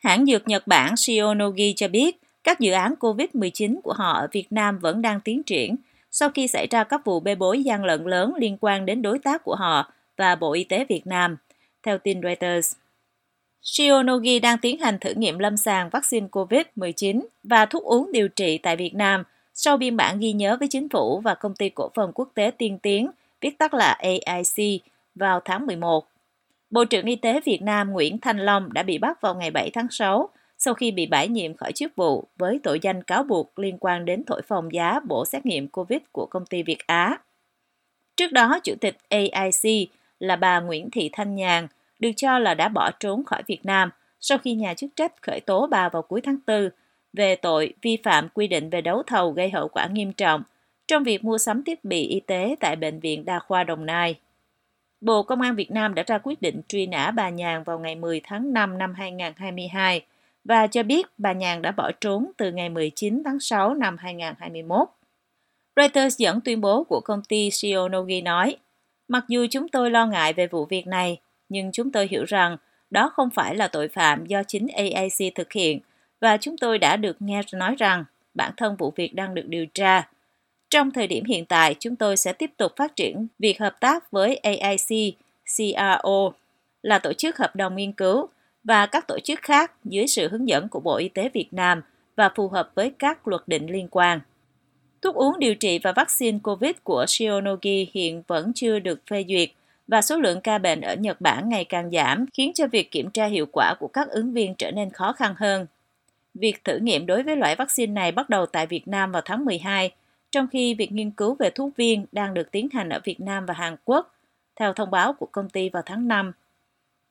Hãng dược Nhật Bản Shionogi cho biết các dự án COVID-19 của họ ở Việt Nam vẫn đang tiến triển sau khi xảy ra các vụ bê bối gian lận lớn liên quan đến đối tác của họ và Bộ Y tế Việt Nam, theo tin Reuters. Shionogi đang tiến hành thử nghiệm lâm sàng vaccine COVID-19 và thuốc uống điều trị tại Việt Nam sau biên bản ghi nhớ với chính phủ và công ty cổ phần quốc tế tiên tiến, viết tắt là AIC, vào tháng 11. Bộ trưởng Y tế Việt Nam Nguyễn Thanh Long đã bị bắt vào ngày 7 tháng 6 sau khi bị bãi nhiệm khỏi chức vụ với tội danh cáo buộc liên quan đến thổi phồng giá bộ xét nghiệm COVID của công ty Việt Á. Trước đó, Chủ tịch AIC là bà Nguyễn Thị Thanh Nhàn được cho là đã bỏ trốn khỏi Việt Nam sau khi nhà chức trách khởi tố bà vào cuối tháng 4 về tội vi phạm quy định về đấu thầu gây hậu quả nghiêm trọng trong việc mua sắm thiết bị y tế tại Bệnh viện Đa khoa Đồng Nai. Bộ Công an Việt Nam đã ra quyết định truy nã bà Nhàn vào ngày 10 tháng 5 năm 2022 và cho biết bà Nhàn đã bỏ trốn từ ngày 19 tháng 6 năm 2021. Reuters dẫn tuyên bố của công ty Shionogi nói, mặc dù chúng tôi lo ngại về vụ việc này, nhưng chúng tôi hiểu rằng đó không phải là tội phạm do chính AAC thực hiện và chúng tôi đã được nghe nói rằng bản thân vụ việc đang được điều tra. Trong thời điểm hiện tại, chúng tôi sẽ tiếp tục phát triển việc hợp tác với AIC, CRO, là tổ chức hợp đồng nghiên cứu, và các tổ chức khác dưới sự hướng dẫn của Bộ Y tế Việt Nam và phù hợp với các luật định liên quan. Thuốc uống điều trị và vaccine COVID của Shionogi hiện vẫn chưa được phê duyệt và số lượng ca bệnh ở Nhật Bản ngày càng giảm khiến cho việc kiểm tra hiệu quả của các ứng viên trở nên khó khăn hơn. Việc thử nghiệm đối với loại vaccine này bắt đầu tại Việt Nam vào tháng 12, trong khi việc nghiên cứu về thuốc viên đang được tiến hành ở Việt Nam và Hàn Quốc, theo thông báo của công ty vào tháng 5.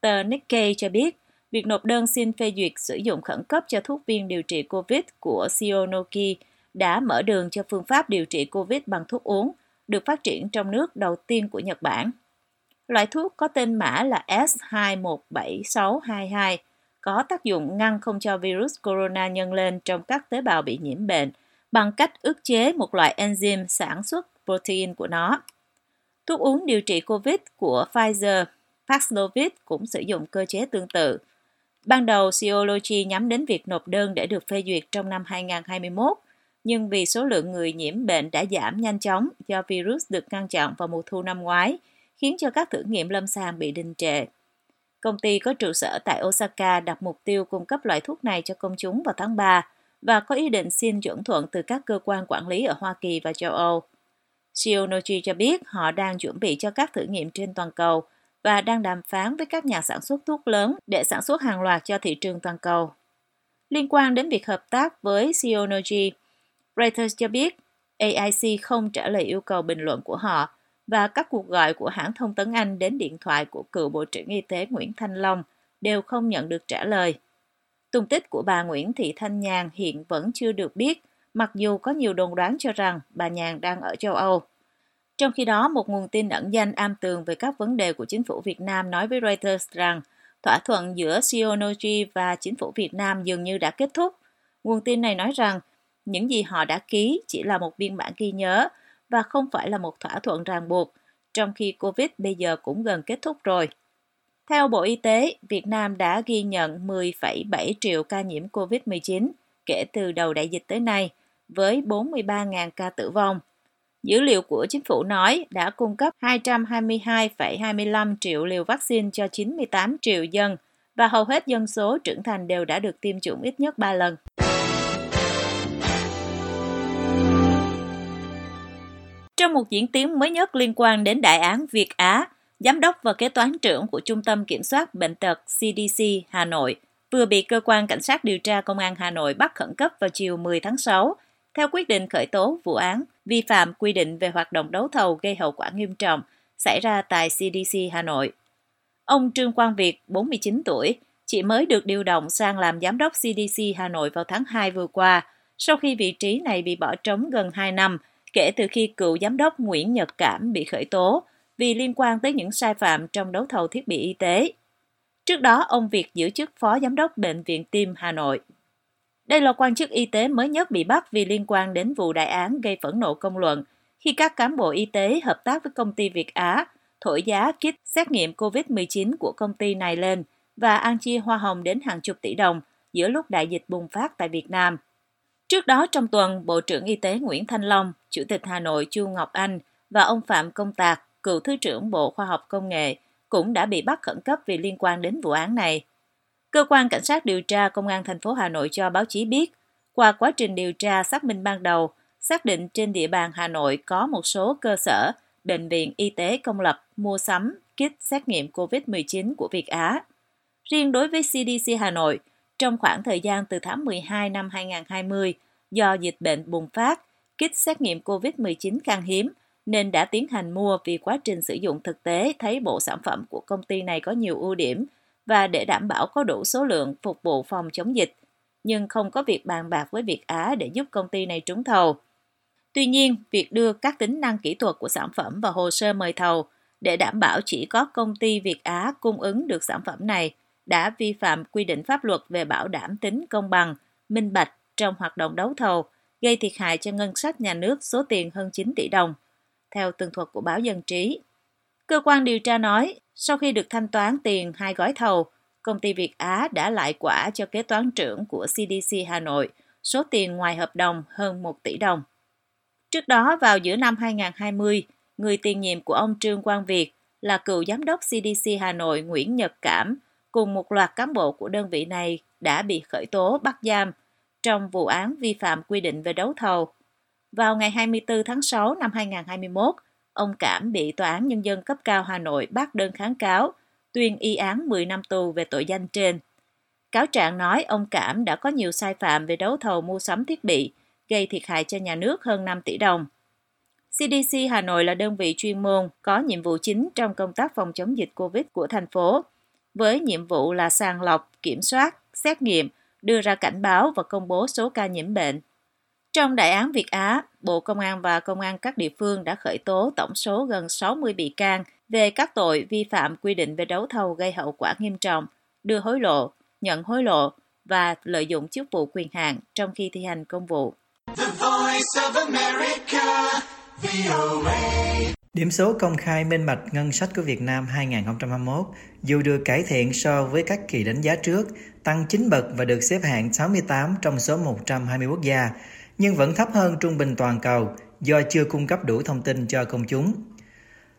Tờ Nikkei cho biết, việc nộp đơn xin phê duyệt sử dụng khẩn cấp cho thuốc viên điều trị COVID của Sionoki đã mở đường cho phương pháp điều trị COVID bằng thuốc uống, được phát triển trong nước đầu tiên của Nhật Bản. Loại thuốc có tên mã là S217622 có tác dụng ngăn không cho virus corona nhân lên trong các tế bào bị nhiễm bệnh bằng cách ức chế một loại enzyme sản xuất protein của nó. Thuốc uống điều trị COVID của Pfizer, Paxlovid cũng sử dụng cơ chế tương tự. Ban đầu, Seology nhắm đến việc nộp đơn để được phê duyệt trong năm 2021, nhưng vì số lượng người nhiễm bệnh đã giảm nhanh chóng do virus được ngăn chặn vào mùa thu năm ngoái, khiến cho các thử nghiệm lâm sàng bị đình trệ. Công ty có trụ sở tại Osaka đặt mục tiêu cung cấp loại thuốc này cho công chúng vào tháng 3 và có ý định xin chuẩn thuận từ các cơ quan quản lý ở Hoa Kỳ và châu Âu. Shionogi cho biết họ đang chuẩn bị cho các thử nghiệm trên toàn cầu và đang đàm phán với các nhà sản xuất thuốc lớn để sản xuất hàng loạt cho thị trường toàn cầu. Liên quan đến việc hợp tác với Shionogi, Reuters cho biết AIC không trả lời yêu cầu bình luận của họ và các cuộc gọi của hãng thông tấn Anh đến điện thoại của cựu Bộ trưởng Y tế Nguyễn Thanh Long đều không nhận được trả lời. Tung tích của bà Nguyễn Thị Thanh Nhàn hiện vẫn chưa được biết, mặc dù có nhiều đồn đoán cho rằng bà Nhàn đang ở châu Âu. Trong khi đó, một nguồn tin ẩn danh am tường về các vấn đề của chính phủ Việt Nam nói với Reuters rằng thỏa thuận giữa Sionogi và chính phủ Việt Nam dường như đã kết thúc. Nguồn tin này nói rằng những gì họ đã ký chỉ là một biên bản ghi nhớ và không phải là một thỏa thuận ràng buộc, trong khi COVID bây giờ cũng gần kết thúc rồi. Theo Bộ Y tế, Việt Nam đã ghi nhận 10,7 triệu ca nhiễm COVID-19 kể từ đầu đại dịch tới nay, với 43.000 ca tử vong. Dữ liệu của chính phủ nói đã cung cấp 222,25 triệu liều vaccine cho 98 triệu dân và hầu hết dân số trưởng thành đều đã được tiêm chủng ít nhất 3 lần. Trong một diễn tiến mới nhất liên quan đến đại án Việt Á, Giám đốc và kế toán trưởng của Trung tâm Kiểm soát Bệnh tật CDC Hà Nội vừa bị Cơ quan Cảnh sát điều tra Công an Hà Nội bắt khẩn cấp vào chiều 10 tháng 6 theo quyết định khởi tố vụ án vi phạm quy định về hoạt động đấu thầu gây hậu quả nghiêm trọng xảy ra tại CDC Hà Nội. Ông Trương Quang Việt, 49 tuổi, chỉ mới được điều động sang làm giám đốc CDC Hà Nội vào tháng 2 vừa qua, sau khi vị trí này bị bỏ trống gần 2 năm kể từ khi cựu giám đốc Nguyễn Nhật Cảm bị khởi tố vì liên quan tới những sai phạm trong đấu thầu thiết bị y tế. Trước đó, ông Việt giữ chức Phó Giám đốc Bệnh viện Tim Hà Nội. Đây là quan chức y tế mới nhất bị bắt vì liên quan đến vụ đại án gây phẫn nộ công luận khi các cán bộ y tế hợp tác với công ty Việt Á thổi giá kit xét nghiệm COVID-19 của công ty này lên và ăn chia hoa hồng đến hàng chục tỷ đồng giữa lúc đại dịch bùng phát tại Việt Nam. Trước đó trong tuần, Bộ trưởng Y tế Nguyễn Thanh Long, Chủ tịch Hà Nội Chu Ngọc Anh và ông Phạm Công Tạc, cựu Thứ trưởng Bộ Khoa học Công nghệ, cũng đã bị bắt khẩn cấp vì liên quan đến vụ án này. Cơ quan Cảnh sát điều tra Công an thành phố Hà Nội cho báo chí biết, qua quá trình điều tra xác minh ban đầu, xác định trên địa bàn Hà Nội có một số cơ sở, bệnh viện y tế công lập mua sắm kit xét nghiệm COVID-19 của Việt Á. Riêng đối với CDC Hà Nội, trong khoảng thời gian từ tháng 12 năm 2020, do dịch bệnh bùng phát, kit xét nghiệm COVID-19 khan hiếm, nên đã tiến hành mua vì quá trình sử dụng thực tế thấy bộ sản phẩm của công ty này có nhiều ưu điểm và để đảm bảo có đủ số lượng phục vụ phòng chống dịch, nhưng không có việc bàn bạc với Việt Á để giúp công ty này trúng thầu. Tuy nhiên, việc đưa các tính năng kỹ thuật của sản phẩm vào hồ sơ mời thầu để đảm bảo chỉ có công ty Việt Á cung ứng được sản phẩm này đã vi phạm quy định pháp luật về bảo đảm tính công bằng, minh bạch trong hoạt động đấu thầu, gây thiệt hại cho ngân sách nhà nước số tiền hơn 9 tỷ đồng, theo tường thuật của báo Dân Trí. Cơ quan điều tra nói, sau khi được thanh toán tiền hai gói thầu, công ty Việt Á đã lại quả cho kế toán trưởng của CDC Hà Nội số tiền ngoài hợp đồng hơn 1 tỷ đồng. Trước đó vào giữa năm 2020, người tiền nhiệm của ông Trương Quang Việt là cựu giám đốc CDC Hà Nội Nguyễn Nhật Cảm cùng một loạt cán bộ của đơn vị này đã bị khởi tố bắt giam trong vụ án vi phạm quy định về đấu thầu. Vào ngày 24 tháng 6 năm 2021, ông Cảm bị Tòa án Nhân dân cấp cao Hà Nội bác đơn kháng cáo, tuyên y án 10 năm tù về tội danh trên. Cáo trạng nói ông Cảm đã có nhiều sai phạm về đấu thầu mua sắm thiết bị, gây thiệt hại cho nhà nước hơn 5 tỷ đồng. CDC Hà Nội là đơn vị chuyên môn có nhiệm vụ chính trong công tác phòng chống dịch COVID của thành phố, với nhiệm vụ là sàng lọc, kiểm soát, xét nghiệm, đưa ra cảnh báo và công bố số ca nhiễm bệnh. Trong đại án Việt Á, Bộ Công an và Công an các địa phương đã khởi tố tổng số gần 60 bị can về các tội vi phạm quy định về đấu thầu gây hậu quả nghiêm trọng, đưa hối lộ, nhận hối lộ và lợi dụng chức vụ quyền hạn trong khi thi hành công vụ. Điểm số công khai minh bạch ngân sách của Việt Nam 2021 dù được cải thiện so với các kỳ đánh giá trước, tăng 9 bậc và được xếp hạng 68 trong số 120 quốc gia, nhưng vẫn thấp hơn trung bình toàn cầu do chưa cung cấp đủ thông tin cho công chúng.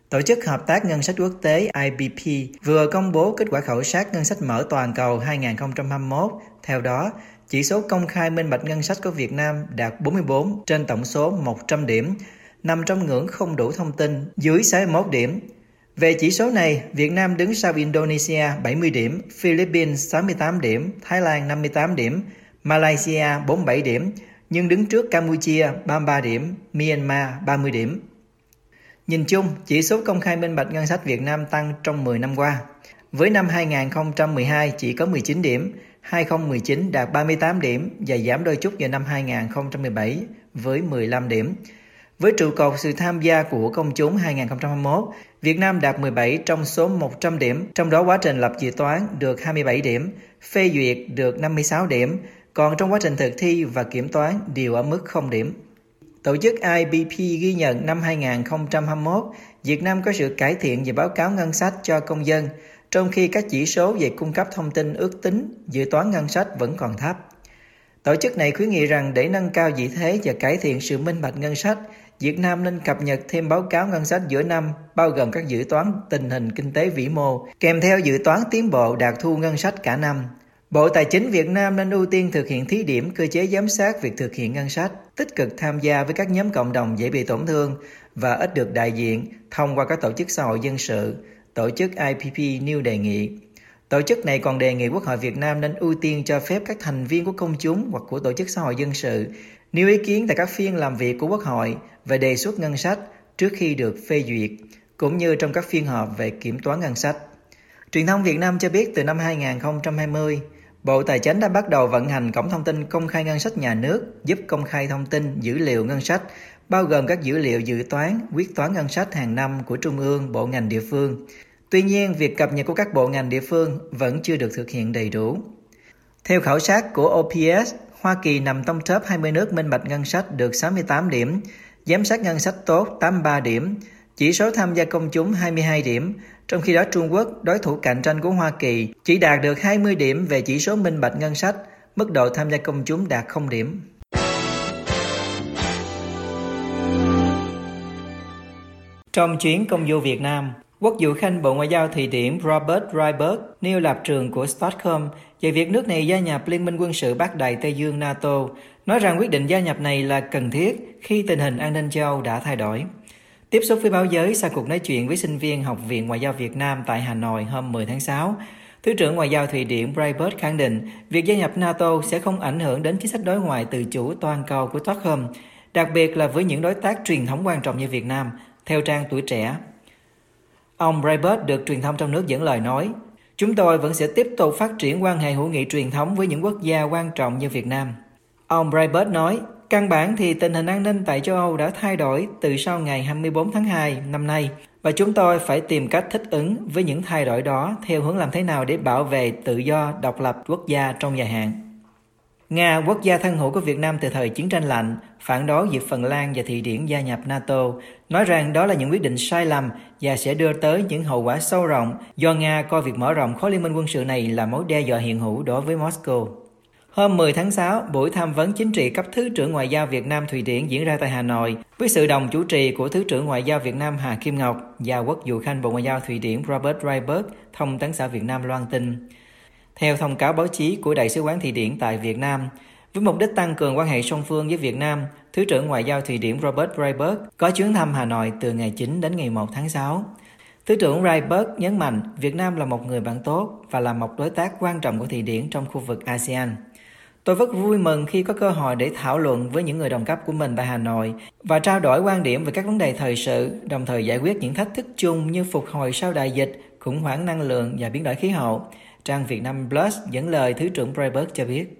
Tổ chức Hợp tác Ngân sách Quốc tế IBP vừa công bố kết quả khảo sát ngân sách mở toàn cầu 2021. Theo đó, chỉ số công khai minh bạch ngân sách của Việt Nam đạt 44 trên tổng số 100 điểm, nằm trong ngưỡng không đủ thông tin, dưới 61 điểm. Về chỉ số này, Việt Nam đứng sau Indonesia 70 điểm, Philippines 68 điểm, Thái Lan 58 điểm, Malaysia 47 điểm, nhưng đứng trước Campuchia 33 điểm, Myanmar 30 điểm. Nhìn chung, chỉ số công khai minh bạch ngân sách Việt Nam tăng trong 10 năm qua. Với năm 2012 chỉ có 19 điểm, 2019 đạt 38 điểm và giảm đôi chút vào năm 2017 với 15 điểm. Với trụ cột sự tham gia của công chúng 2021, Việt Nam đạt 17 trong số 100 điểm, trong đó quá trình lập dự toán được 27 điểm, phê duyệt được 56 điểm, còn trong quá trình thực thi và kiểm toán đều ở mức 0 điểm. Tổ chức IBP ghi nhận năm 2021, Việt Nam có sự cải thiện về báo cáo ngân sách cho công dân, trong khi các chỉ số về cung cấp thông tin ước tính, dự toán ngân sách vẫn còn thấp. Tổ chức này khuyến nghị rằng để nâng cao vị thế và cải thiện sự minh bạch ngân sách, Việt Nam nên cập nhật thêm báo cáo ngân sách giữa năm, bao gồm các dự toán tình hình kinh tế vĩ mô, kèm theo dự toán tiến bộ đạt thu ngân sách cả năm. Bộ Tài chính Việt Nam nên ưu tiên thực hiện thí điểm cơ chế giám sát việc thực hiện ngân sách, tích cực tham gia với các nhóm cộng đồng dễ bị tổn thương và ít được đại diện thông qua các tổ chức xã hội dân sự, tổ chức IPP nêu đề nghị. Tổ chức này còn đề nghị Quốc hội Việt Nam nên ưu tiên cho phép các thành viên của công chúng hoặc của tổ chức xã hội dân sự nêu ý kiến tại các phiên làm việc của Quốc hội về đề xuất ngân sách trước khi được phê duyệt, cũng như trong các phiên họp về kiểm toán ngân sách. Truyền thông Việt Nam cho biết từ năm 2020, Bộ Tài chính đã bắt đầu vận hành cổng thông tin công khai ngân sách nhà nước, giúp công khai thông tin dữ liệu ngân sách, bao gồm các dữ liệu dự toán, quyết toán ngân sách hàng năm của Trung ương, bộ ngành địa phương. Tuy nhiên, việc cập nhật của các bộ ngành địa phương vẫn chưa được thực hiện đầy đủ. Theo khảo sát của OPS, Hoa Kỳ nằm trong top 20 nước minh bạch ngân sách được 68 điểm, giám sát ngân sách tốt 83 điểm, chỉ số tham gia công chúng 22 điểm, trong khi đó Trung Quốc, đối thủ cạnh tranh của Hoa Kỳ, chỉ đạt được 20 điểm về chỉ số minh bạch ngân sách mức độ tham gia công chúng đạt 0 điểm. Trong chuyến công du Việt Nam, Quốc vụ Khanh Bộ Ngoại giao Thụy Điển Robert Ryberg nêu lập trường của Stockholm về việc nước này gia nhập Liên minh quân sự Bắc Đại Tây Dương NATO, nói rằng quyết định gia nhập này là cần thiết khi tình hình an ninh châu đã thay đổi. Tiếp xúc với báo giới sau cuộc nói chuyện với sinh viên Học viện Ngoại giao Việt Nam tại Hà Nội hôm 10 tháng 6, Thứ trưởng Ngoại giao Thụy Điển Breitbart khẳng định việc gia nhập NATO sẽ không ảnh hưởng đến chính sách đối ngoại tự chủ toàn cầu của Stockholm, đặc biệt là với những đối tác truyền thống quan trọng như Việt Nam, theo trang Tuổi Trẻ. Ông Breitbart được truyền thông trong nước dẫn lời nói, Chúng tôi vẫn sẽ tiếp tục phát triển quan hệ hữu nghị truyền thống với những quốc gia quan trọng như Việt Nam. Ông Breitbart nói, căn bản thì tình hình an ninh tại châu Âu đã thay đổi từ sau ngày 24 tháng 2 năm nay và chúng tôi phải tìm cách thích ứng với những thay đổi đó theo hướng làm thế nào để bảo vệ tự do, độc lập quốc gia trong dài hạn. Nga, quốc gia thân hữu của Việt Nam từ thời chiến tranh lạnh, phản đối việc Phần Lan và Thụy Điển gia nhập NATO, nói rằng đó là những quyết định sai lầm và sẽ đưa tới những hậu quả sâu rộng do Nga coi việc mở rộng khối liên minh quân sự này là mối đe dọa hiện hữu đối với Moscow. Hôm 10 tháng 6, buổi tham vấn chính trị cấp Thứ trưởng Ngoại giao Việt Nam Thụy Điển diễn ra tại Hà Nội với sự đồng chủ trì của Thứ trưởng Ngoại giao Việt Nam Hà Kim Ngọc và Quốc vụ Khanh Bộ Ngoại giao Thụy Điển Robert Ryberg, thông tấn xã Việt Nam loan tin. Theo thông cáo báo chí của Đại sứ quán Thụy Điển tại Việt Nam, với mục đích tăng cường quan hệ song phương với Việt Nam, Thứ trưởng Ngoại giao Thụy Điển Robert Ryberg có chuyến thăm Hà Nội từ ngày 9 đến ngày 1 tháng 6. Thứ trưởng Ryberg nhấn mạnh Việt Nam là một người bạn tốt và là một đối tác quan trọng của Thụy Điển trong khu vực ASEAN. Tôi rất vui mừng khi có cơ hội để thảo luận với những người đồng cấp của mình tại Hà Nội và trao đổi quan điểm về các vấn đề thời sự, đồng thời giải quyết những thách thức chung như phục hồi sau đại dịch, khủng hoảng năng lượng và biến đổi khí hậu. Trang Việt Nam Plus dẫn lời Thứ trưởng Breitbart cho biết.